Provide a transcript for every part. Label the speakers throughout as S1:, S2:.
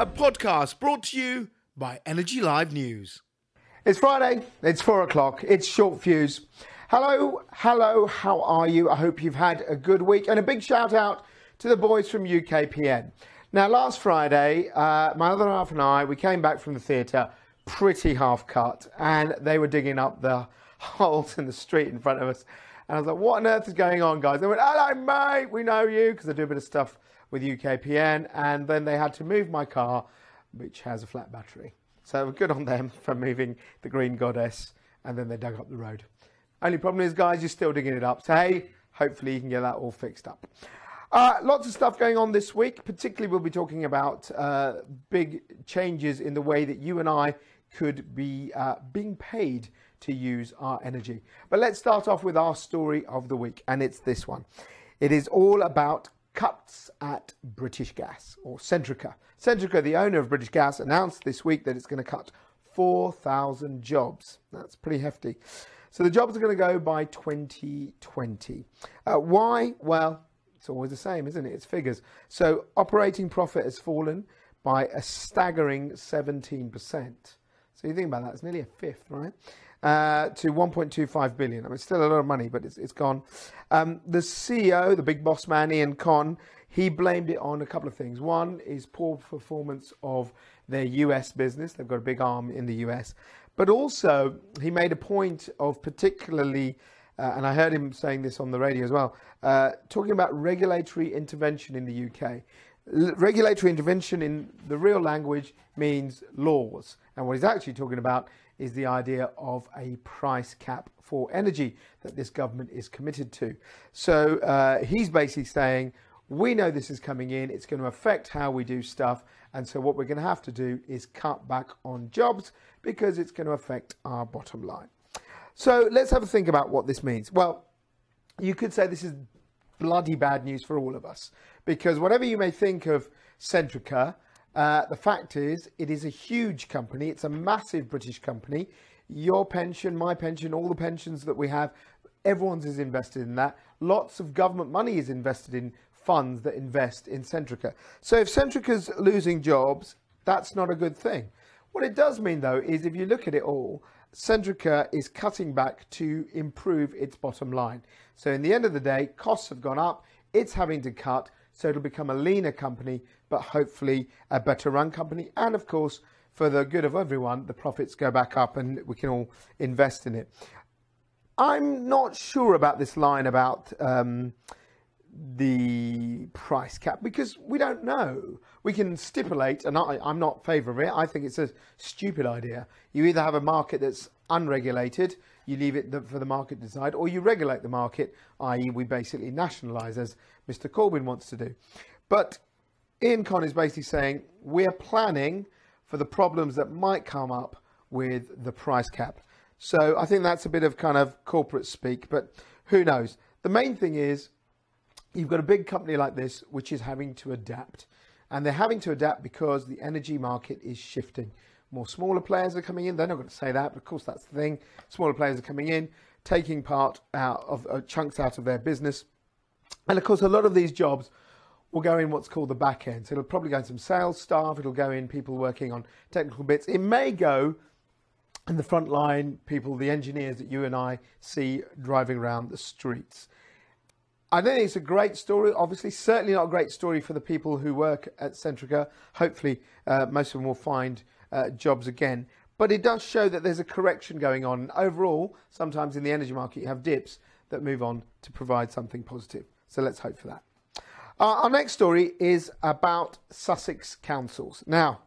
S1: a podcast brought to you by Energy Live News.
S2: It's Friday, it's four o'clock, it's short fuse. Hello, hello, how are you? I hope you've had a good week and a big shout out to the boys from UKPN. Now, last Friday, uh, my other half and I, we came back from the theatre pretty half cut and they were digging up the holes in the street in front of us. And I was like, what on earth is going on, guys? They went, hello, mate, we know you, because I do a bit of stuff with UKPN. And then they had to move my car, which has a flat battery. So good on them for moving the Green Goddess. And then they dug up the road. Only problem is, guys, you're still digging it up. So, hey, hopefully you can get that all fixed up. Uh, lots of stuff going on this week. Particularly, we'll be talking about uh, big changes in the way that you and I could be uh, being paid to use our energy. But let's start off with our story of the week, and it's this one. It is all about cuts at British Gas or Centrica. Centrica, the owner of British Gas, announced this week that it's going to cut 4,000 jobs. That's pretty hefty. So the jobs are going to go by 2020. Uh, why? Well, it's always the same, isn't it? It's figures. So operating profit has fallen by a staggering 17%. So you think about that, it's nearly a fifth, right? Uh, to 1.25 billion. I mean, still a lot of money, but it's, it's gone. Um, the CEO, the big boss man, Iain Conn, he blamed it on a couple of things. One is poor performance of their US business. They've got a big arm in the US. But also, he made a point of particularly, uh, and I heard him saying this on the radio as well, uh, talking about regulatory intervention in the UK. Regulatory intervention in the real language means laws. And what he's actually talking about is the idea of a price cap for energy that this government is committed to. So uh, he's basically saying, we know this is coming in, it's going to affect how we do stuff. And so what we're going to have to do is cut back on jobs because it's going to affect our bottom line. So let's have a think about what this means. Well, you could say this is bloody bad news for all of us because whatever you may think of Centrica, uh, the fact is, it is a huge company. It's a massive British company. Your pension, my pension, all the pensions that we have, everyone's is invested in that. Lots of government money is invested in funds that invest in Centrica. So if Centrica's losing jobs, that's not a good thing. What it does mean, though, is if you look at it all, Centrica is cutting back to improve its bottom line. So, in the end of the day, costs have gone up, it's having to cut, so it'll become a leaner company, but hopefully a better run company. And of course, for the good of everyone, the profits go back up and we can all invest in it. I'm not sure about this line about um, the price cap because we don't know. We can stipulate, and I, am not favour of it. I think it's a stupid idea. You either have a market that's unregulated, you leave it for the market to decide, or you regulate the market, i.e., we basically nationalise as Mr. Corbyn wants to do. But Iain Conn is basically saying we're planning for the problems that might come up with the price cap. So I think that's a bit of kind of corporate speak, but who knows? The main thing is you've got a big company like this which is having to adapt. And they're having to adapt because the energy market is shifting. More smaller players are coming in. They're not going to say that, but of course that's the thing. Smaller players are coming in, taking part out of uh, chunks out of their business. And of course, a lot of these jobs will go in what's called the back end. So it'll probably go in some sales staff, it'll go in people working on technical bits. It may go in the front line people, the engineers that you and I see driving around the streets. I think it's a great story. Obviously, certainly not a great story for the people who work at Centrica. Hopefully, uh, most of them will find uh, jobs again. But it does show that there's a correction going on. Overall, sometimes in the energy market, you have dips that move on to provide something positive. So let's hope for that. Uh, our next story is about Sussex councils. Now,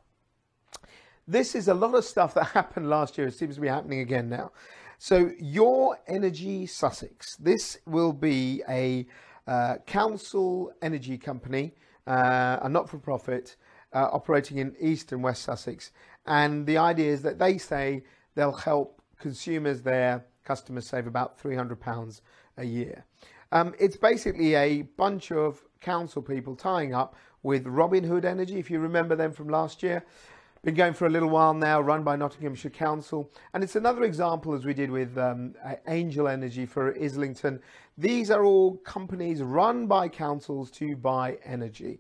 S2: this is a lot of stuff that happened last year. It seems to be happening again now. So, Your Energy Sussex, this will be a uh, council energy company, uh, a not for profit, uh, operating in East and West Sussex. And the idea is that they say they'll help consumers there, customers save about £300 a year. Um, it's basically a bunch of council people tying up with Robin Hood Energy, if you remember them from last year. Been going for a little while now, run by Nottinghamshire Council. And it's another example, as we did with um, Angel Energy for Islington. These are all companies run by councils to buy energy.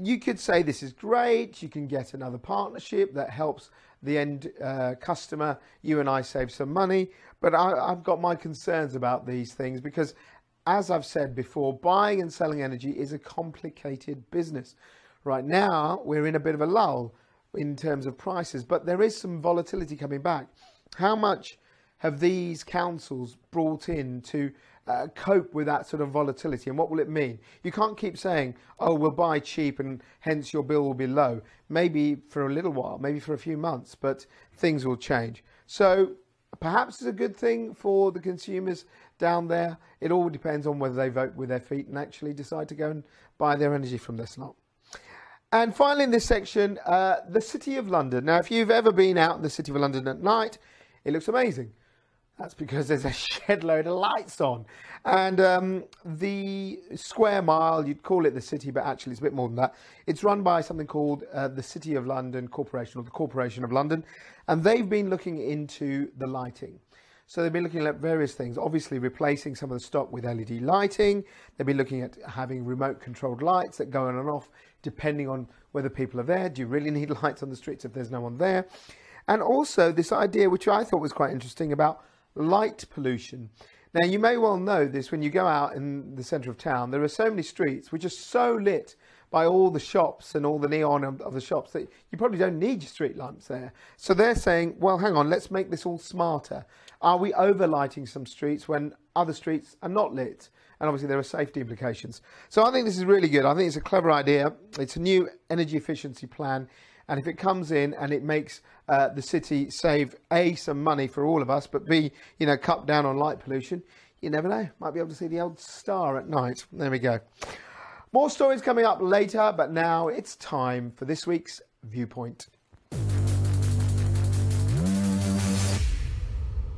S2: You could say this is great. You can get another partnership that helps the end uh, customer. You and I save some money. But I, I've got my concerns about these things because, as I've said before, buying and selling energy is a complicated business. Right now, we're in a bit of a lull in terms of prices, but there is some volatility coming back. How much have these councils brought in to uh, cope with that sort of volatility? And what will it mean? You can't keep saying, oh, we'll buy cheap and hence your bill will be low. Maybe for a little while, maybe for a few months, but things will change. So perhaps it's a good thing for the consumers down there. It all depends on whether they vote with their feet and actually decide to go and buy their energy from this lot. And finally, in this section, uh, the City of London. Now, if you've ever been out in the City of London at night, it looks amazing. That's because there's a shed load of lights on. And um, the square mile, you'd call it the city, but actually it's a bit more than that. It's run by something called uh, the City of London Corporation or the Corporation of London. And they've been looking into the lighting. So they've been looking at various things, obviously replacing some of the stock with LED lighting. They've been looking at having remote controlled lights that go on and off depending on whether people are there. Do you really need lights on the streets if there's no one there? And also this idea, which I thought was quite interesting, about light pollution. Now, you may well know this when you go out in the centre of town. There are so many streets which are so lit by all the shops and all the neon of the shops that you probably don't need your street lamps there. So they're saying, well, hang on, let's make this all smarter. Are we overlighting some streets when other streets are not lit? And obviously, there are safety implications. So I think this is really good. I think it's a clever idea. It's a new energy efficiency plan. And if it comes in and it makes uh, the city save A, some money for all of us, but B, you know, cut down on light pollution, you never know. Might be able to see the old star at night. There we go. More stories coming up later, but now it's time for this week's Viewpoint.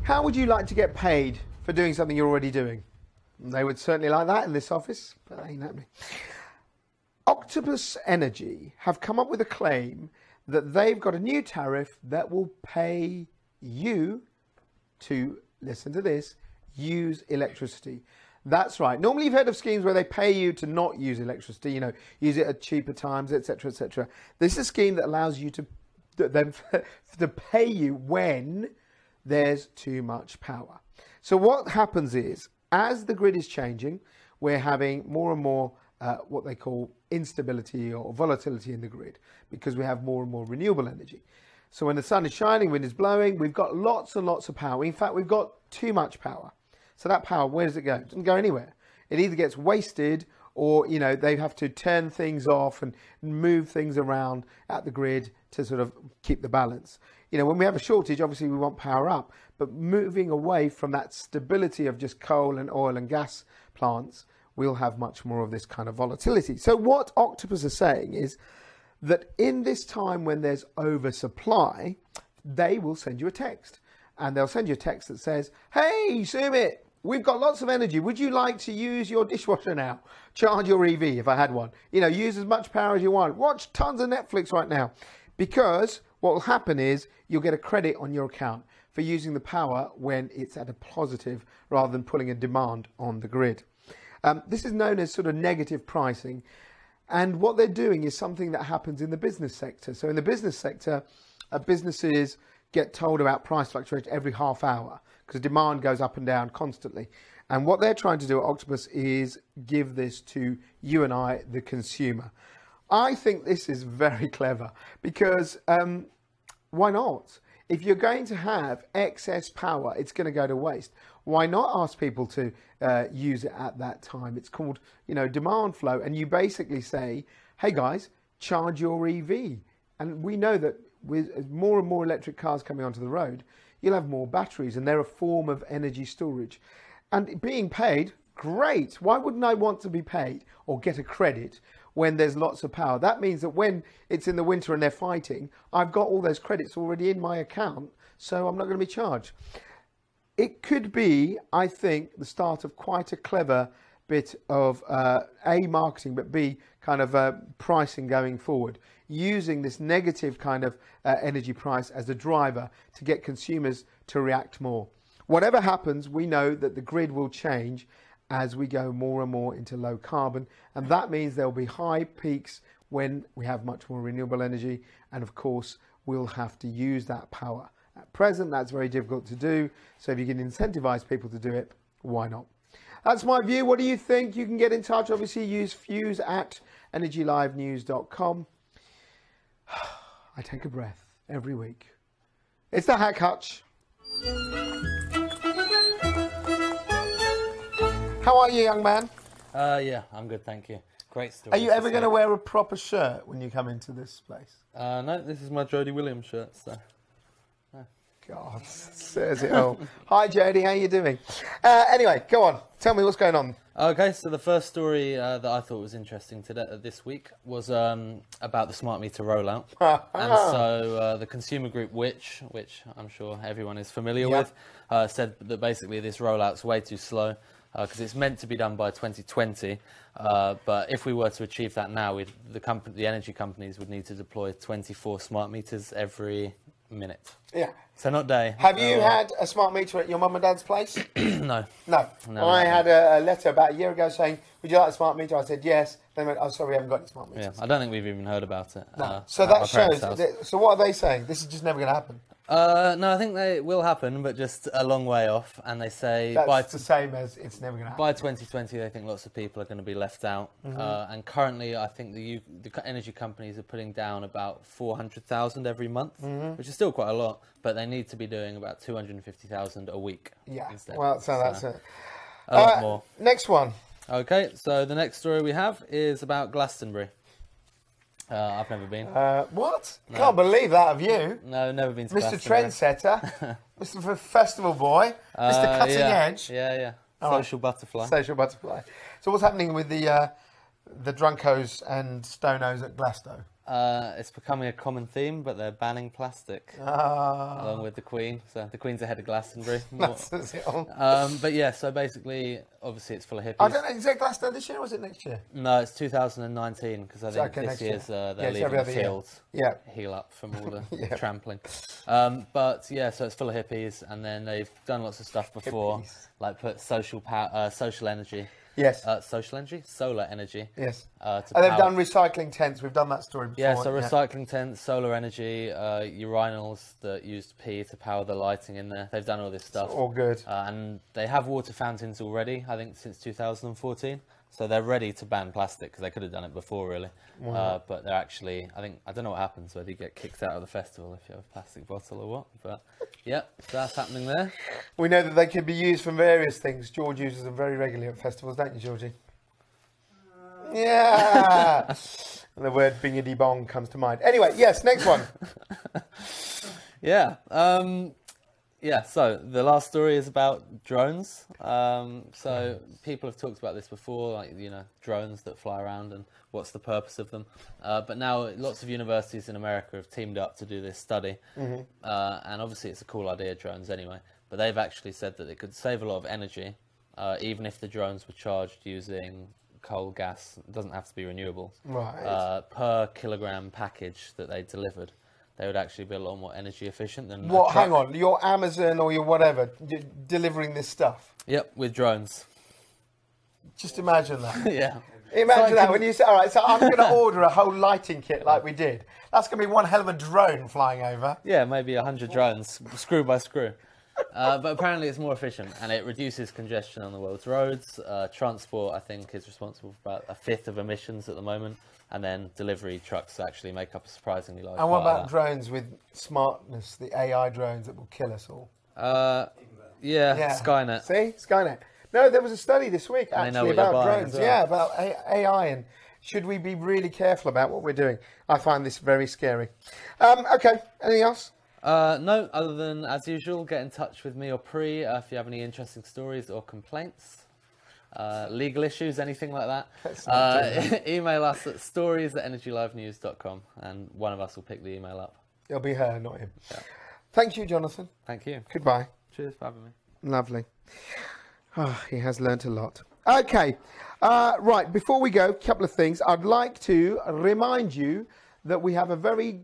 S2: How would you like to get paid for doing something you're already doing? They would certainly like that in this office, but that ain't happening. Octopus Energy have come up with a claim that they've got a new tariff that will pay you to, listen to this, use electricity. That's right. Normally, you've heard of schemes where they pay you to not use electricity, you know, use it at cheaper times, etc., etc. This is a scheme that allows you to then to pay you when there's too much power. So what happens is, as the grid is changing, we're having more and more uh, what they call instability or volatility in the grid because we have more and more renewable energy. So when the sun is shining, wind is blowing, we've got lots and lots of power. In fact, we've got too much power. So that power, where does it go? It doesn't go anywhere. It either gets wasted or, you know, they have to turn things off and move things around at the grid to sort of keep the balance. You know, when we have a shortage, obviously we want power up, but moving away from that stability of just coal and oil and gas plants we'll have much more of this kind of volatility. So, what Octopus are saying is that in this time when there's oversupply, they will send you a text. And they'll send you a text that says, Hey, Sumit, we've got lots of energy. Would you like to use your dishwasher now? Charge your EV if I had one. You know, use as much power as you want. Watch tons of Netflix right now. Because what will happen is you'll get a credit on your account for using the power when it's at a positive rather than pulling a demand on the grid. Um, this is known as sort of negative pricing. And what they're doing is something that happens in the business sector. So in the business sector, uh, businesses get told about price fluctuation every half hour because demand goes up and down constantly. And what they're trying to do at Octopus is give this to you and I, the consumer. I think this is very clever because um, why not? If you're going to have excess power, it's going to go to waste. Why not ask people to uh, use it at that time? It's called, you know, demand flow. And you basically say, hey guys, charge your EV. And we know that with more and more electric cars coming onto the road, you'll have more batteries and they're a form of energy storage. And being paid, great. Why wouldn't I want to be paid or get a credit when there's lots of power? That means that when it's in the winter and they're fighting, I've got all those credits already in my account, so I'm not going to be charged it could be, I think, the start of quite a clever bit of uh, A, marketing, but B, kind of uh, pricing going forward, using this negative kind of uh, energy price as a driver to get consumers to react more. Whatever happens, we know that the grid will change as we go more and more into low carbon, and that means there will be high peaks when we have much more renewable energy. And of course, we'll have to use that power. At present, that's very difficult to do. So if you can incentivize people to do it, why not? That's my view. What do you think? You can get in touch. Obviously, use fuse at energylivenews.com. I take a breath every week. It's the Hack Hutch. How are you, young man?
S3: Uh, yeah, I'm good, thank you. Great story.
S2: Are you ever going to wear a proper shirt when you come into this place?
S3: Uh, no, this is my Jodie Williams shirt. So.
S2: God, says it all. Hi, Jody. How you doing? Uh, anyway, go on. Tell me what's going on.
S3: Okay, so the first story uh, that I thought was interesting today uh, this week was um, about the smart meter rollout, and so uh, the consumer group Which, which I'm sure everyone is familiar with, uh, said that basically this rollout's way too slow because it's meant to be done by 2020. Uh, but if we were to achieve that now, we'd, the company, the energy companies would need to deploy 24 smart meters every minute.
S2: Yeah.
S3: So not day.
S2: Have you
S3: Uh,
S2: had a smart meter at your mum and dad's place?
S3: no.
S2: No.
S3: No,
S2: I had a, a letter about a year ago saying, "Would you like a smart meter?" I said yes. They went, "Oh, sorry, we haven't got any smart meters."
S3: Yeah, I don't think we've even heard about it.
S2: No.
S3: uh,
S2: so that shows. That, so what are they saying? This is just never going to happen.
S3: Uh, no, I think they will happen, but just a long way off. And they say
S2: That's
S3: by
S2: the same as it's never going to happen.
S3: by 2020, they think lots of people are going to be left out.
S2: Mm-hmm.
S3: Uh, and currently, I think the U- the energy companies are putting down about 400,000 every month,
S2: Mm-hmm.
S3: which is still quite a lot. But they need to be doing about 250,000 a week.
S2: yeah.
S3: Instead.
S2: Well, so that's it.
S3: a lot
S2: Uh,
S3: more.
S2: Next one.
S3: Okay, so the next story we have is about Glastonbury. Uh, I've never been.
S2: Uh, what? Can't believe that of you,
S3: no, never been to
S2: Mr. Trendsetter, Mr. Festival Boy, Mr.
S3: Uh,
S2: Cutting
S3: yeah.
S2: Edge,
S3: Yeah, yeah.
S2: All right.
S3: Social butterfly.
S2: Social Butterfly. So what's happening with the uh, the drunkos and stonos at Glasto?
S3: Uh, it's becoming a common theme, but they're banning plastic
S2: Ah,
S3: along with the Queen. So the Queen's ahead of Glastonbury. More-
S2: that says it all.
S3: um, but yeah, so basically, obviously, it's full of hippies.
S2: I don't know. Is it Glasto this year or was it next year?
S3: No, it's 2019 because I think this
S2: next year.
S3: year's uh, they're
S2: it's
S3: leaving the fields.
S2: Yeah.
S3: Heal up from all the
S2: Yeah.
S3: trampling. Um, but yeah, so it's full of hippies, and then they've done lots of stuff before,
S2: Hippies.
S3: like put social power, uh, social energy,
S2: Yes.
S3: uh, social energy, solar energy.
S2: yes.
S3: Uh,
S2: And they've
S3: power-
S2: done recycling tents. We've done that story before.
S3: Yeah, so recycling tents, solar energy, uh, urinals that used P to power the lighting in there. They've done all this stuff.
S2: All good.
S3: Uh, and they have water fountains already, I think, since 2014. So they're ready to ban plastic because they could have done it before, really. Uh, but they're actually, I think, I don't know what happens whether you get kicked out of the festival if you have a plastic bottle or what. But yeah, so that's happening there.
S2: We know that they could be used for various things. George uses them very regularly at festivals, don't you, Georgie? Yeah. and the word bingity bong comes to mind. Anyway, yes, next one.
S3: Yeah. Um, yeah, so the last story is about drones. Um, so people have talked about this before, like, you know, drones that fly around and what's the purpose of them. Uh, but now lots of universities in America have teamed up to do this study. Uh, and obviously it's a cool idea, drones anyway. But they've actually said that it could save a lot of energy, uh, even if the drones were charged using coal, gas. It doesn't have to be renewables.
S2: Right.
S3: Uh, per kilogram package that they delivered, they would actually be a lot more energy efficient than.
S2: What? Hang on. Your Amazon or your whatever d- delivering this stuff.
S3: Yep, with drones.
S2: Just imagine that.
S3: yeah.
S2: Imagine that when you say, all right, so I'm going to order a whole lighting kit like we did. That's going to be one hell of a drone flying over.
S3: Yeah, maybe 100 drones, screw by screw. Uh, but apparently it's more efficient and it reduces congestion on the world's roads. Uh, transport, I think, is responsible for about a fifth of emissions at the moment. And then delivery trucks actually make up a surprisingly large
S2: And what about drones with smartness, the AI drones that will kill us all?
S3: Uh, yeah, Skynet.
S2: See, Skynet. No, there was a study this week
S3: And they know
S2: actually about drones.
S3: well.
S2: Yeah, about AI and should we be really careful about what we're doing? I find this very scary. Um, okay, anything else?
S3: Uh, no, other than as usual, get in touch with me or Pri uh, if you have any interesting stories or complaints, uh, legal issues, anything like that. Uh, email us at stories at energylivenews.com and one of us will pick the email up.
S2: It'll be her, not him. Thank you, Jonathan.
S3: Thank you.
S2: Goodbye.
S3: Cheers for having me.
S2: Lovely. Ah, he has learnt a lot. Okay, uh, right, before we go, a couple of things. I'd like to remind you that we have a very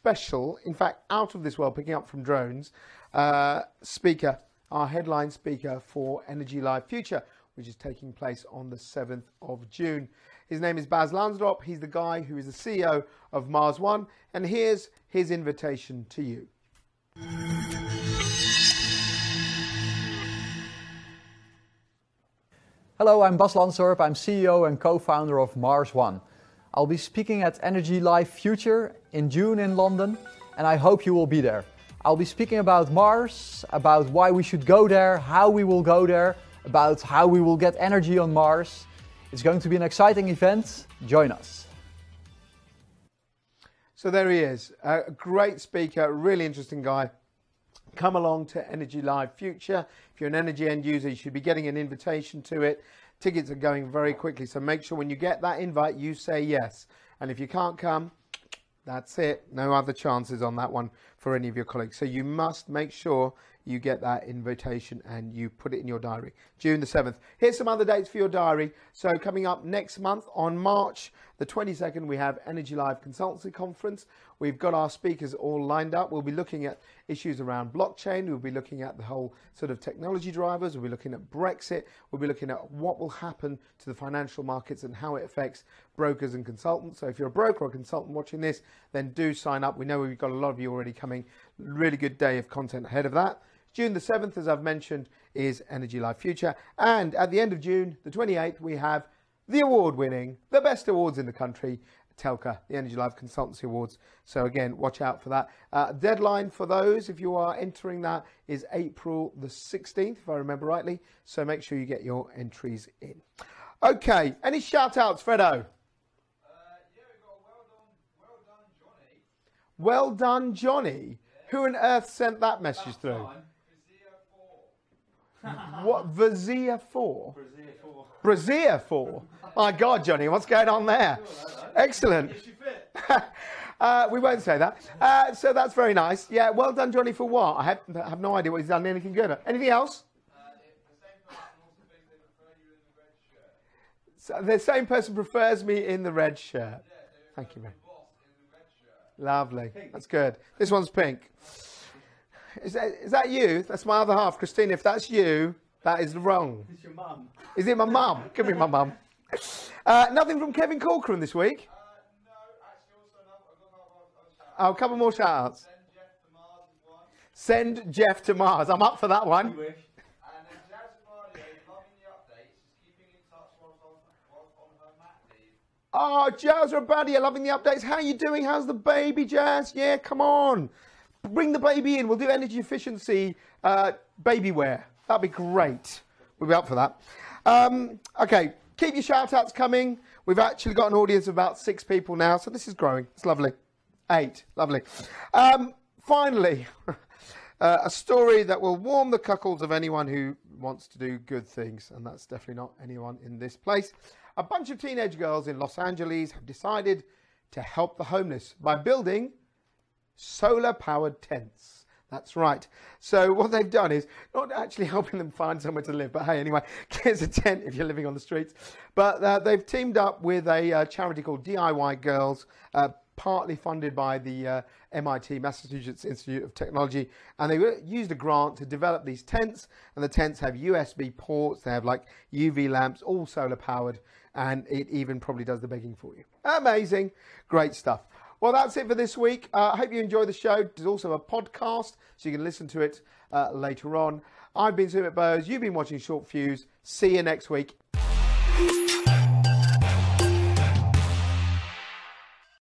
S2: special, in fact, out of this world, picking up from drones, uh, speaker, our headline speaker for Energy Live Future, which is taking place on the 7th of June. His name is Bas Lansdorp. He's the guy who is the CEO of Mars One. And here's his invitation to you.
S4: Hello, I'm Bas Lansdorp. I'm CEO and co-founder of Mars One. I'll be speaking at Energy Live Future in June in London, and I hope you will be there. I'll be speaking about Mars, about why we should go there, how we will go there, about how we will get energy on Mars. It's going to be an exciting event. Join us.
S2: So there he is, a great speaker, really interesting guy. Come along to Energy Live Future. If you're an energy end user, you should be getting an invitation to it. Tickets are going very quickly, so make sure when you get that invite, you say yes. And if you can't come, that's it. No other chances on that one for any of your colleagues. So you must make sure you get that invitation and you put it in your diary. June the 7th. Here's some other dates for your diary. So coming up next month on March the 22nd, we have Energy Live Consultancy Conference. We've got our speakers all lined up. We'll be looking at issues around blockchain. We'll be looking at the whole sort of technology drivers. We'll be looking at Brexit. We'll be looking at what will happen to the financial markets and how it affects brokers and consultants. So if you're a broker or consultant watching this, then do sign up. We know we've got a lot of you already coming. Really good day of content ahead of that. June the 7th, as I've mentioned, is Energy Live Future. And at the end of June, the 28th, we have the award winning, the best awards in the country, TELCA, the Energy Live Consultancy Awards. So again, watch out for that. Uh, deadline for those, if you are entering that, is April the 16th, if I remember rightly. So make sure you get your entries in. Okay, any shout outs, Fredo? Well done, well done, Johnny. Well done, Johnny. Yeah. Who on earth sent that message through? What Vazia 4? Brazil 4. My God, Johnny, what's going on there? Excellent. uh, we won't say that. Uh, so that's very nice. Yeah, well done, Johnny, for what? I have, I have no idea what he's done. Anything good? Anything else? So the same person prefers me in the red shirt. Thank you, man. Lovely. That's good. This one's pink. Is that, is that you? That's my other half, Christine. If that's you, that is wrong.
S5: It's your mum.
S2: Is it my mum? Could be my mum. Uh, nothing from Kevin Corcoran this week. Uh no, actually also not. I've got one shout out. Oh, a couple more shout outs. Send Jeff to Mars. I'm up for that one.
S5: wish.
S6: And then Jazz Mario, loving the updates, is keeping in touch whilst on, whilst on her mat leave.
S2: Oh, Jazz Rabadia, loving the updates. How are you doing? How's the baby, Jazz? Yeah, come on. Bring the baby in. We'll do energy efficiency uh, baby wear. That'd be great. We'll be up for that. Um, okay, keep your shout outs coming. We've actually got an audience of about six people now, so this is growing. It's lovely. Eight, lovely. Um, finally, uh, a story that will warm the cuckles of anyone who wants to do good things, and that's definitely not anyone in this place. A bunch of teenage girls in Los Angeles have decided to help the homeless by building solar powered tents. That's right. So what they've done is not actually helping them find somewhere to live, but hey, anyway, here's a tent if you're living on the streets. But uh, they've teamed up with a uh, charity called DIY Girls, uh, partly funded by the uh, MIT, Massachusetts Institute of Technology, and they were- used a grant to develop these tents. And the tents have USB ports, they have like UV lamps, all solar powered, and it even probably does the begging for you. Amazing, great stuff. Well, that's it for this week. Uh, I hope you enjoy the show. There's also a podcast, so you can listen to it uh, later on. I've been Sumit Bose. You've been watching Short Fuse. See you next week.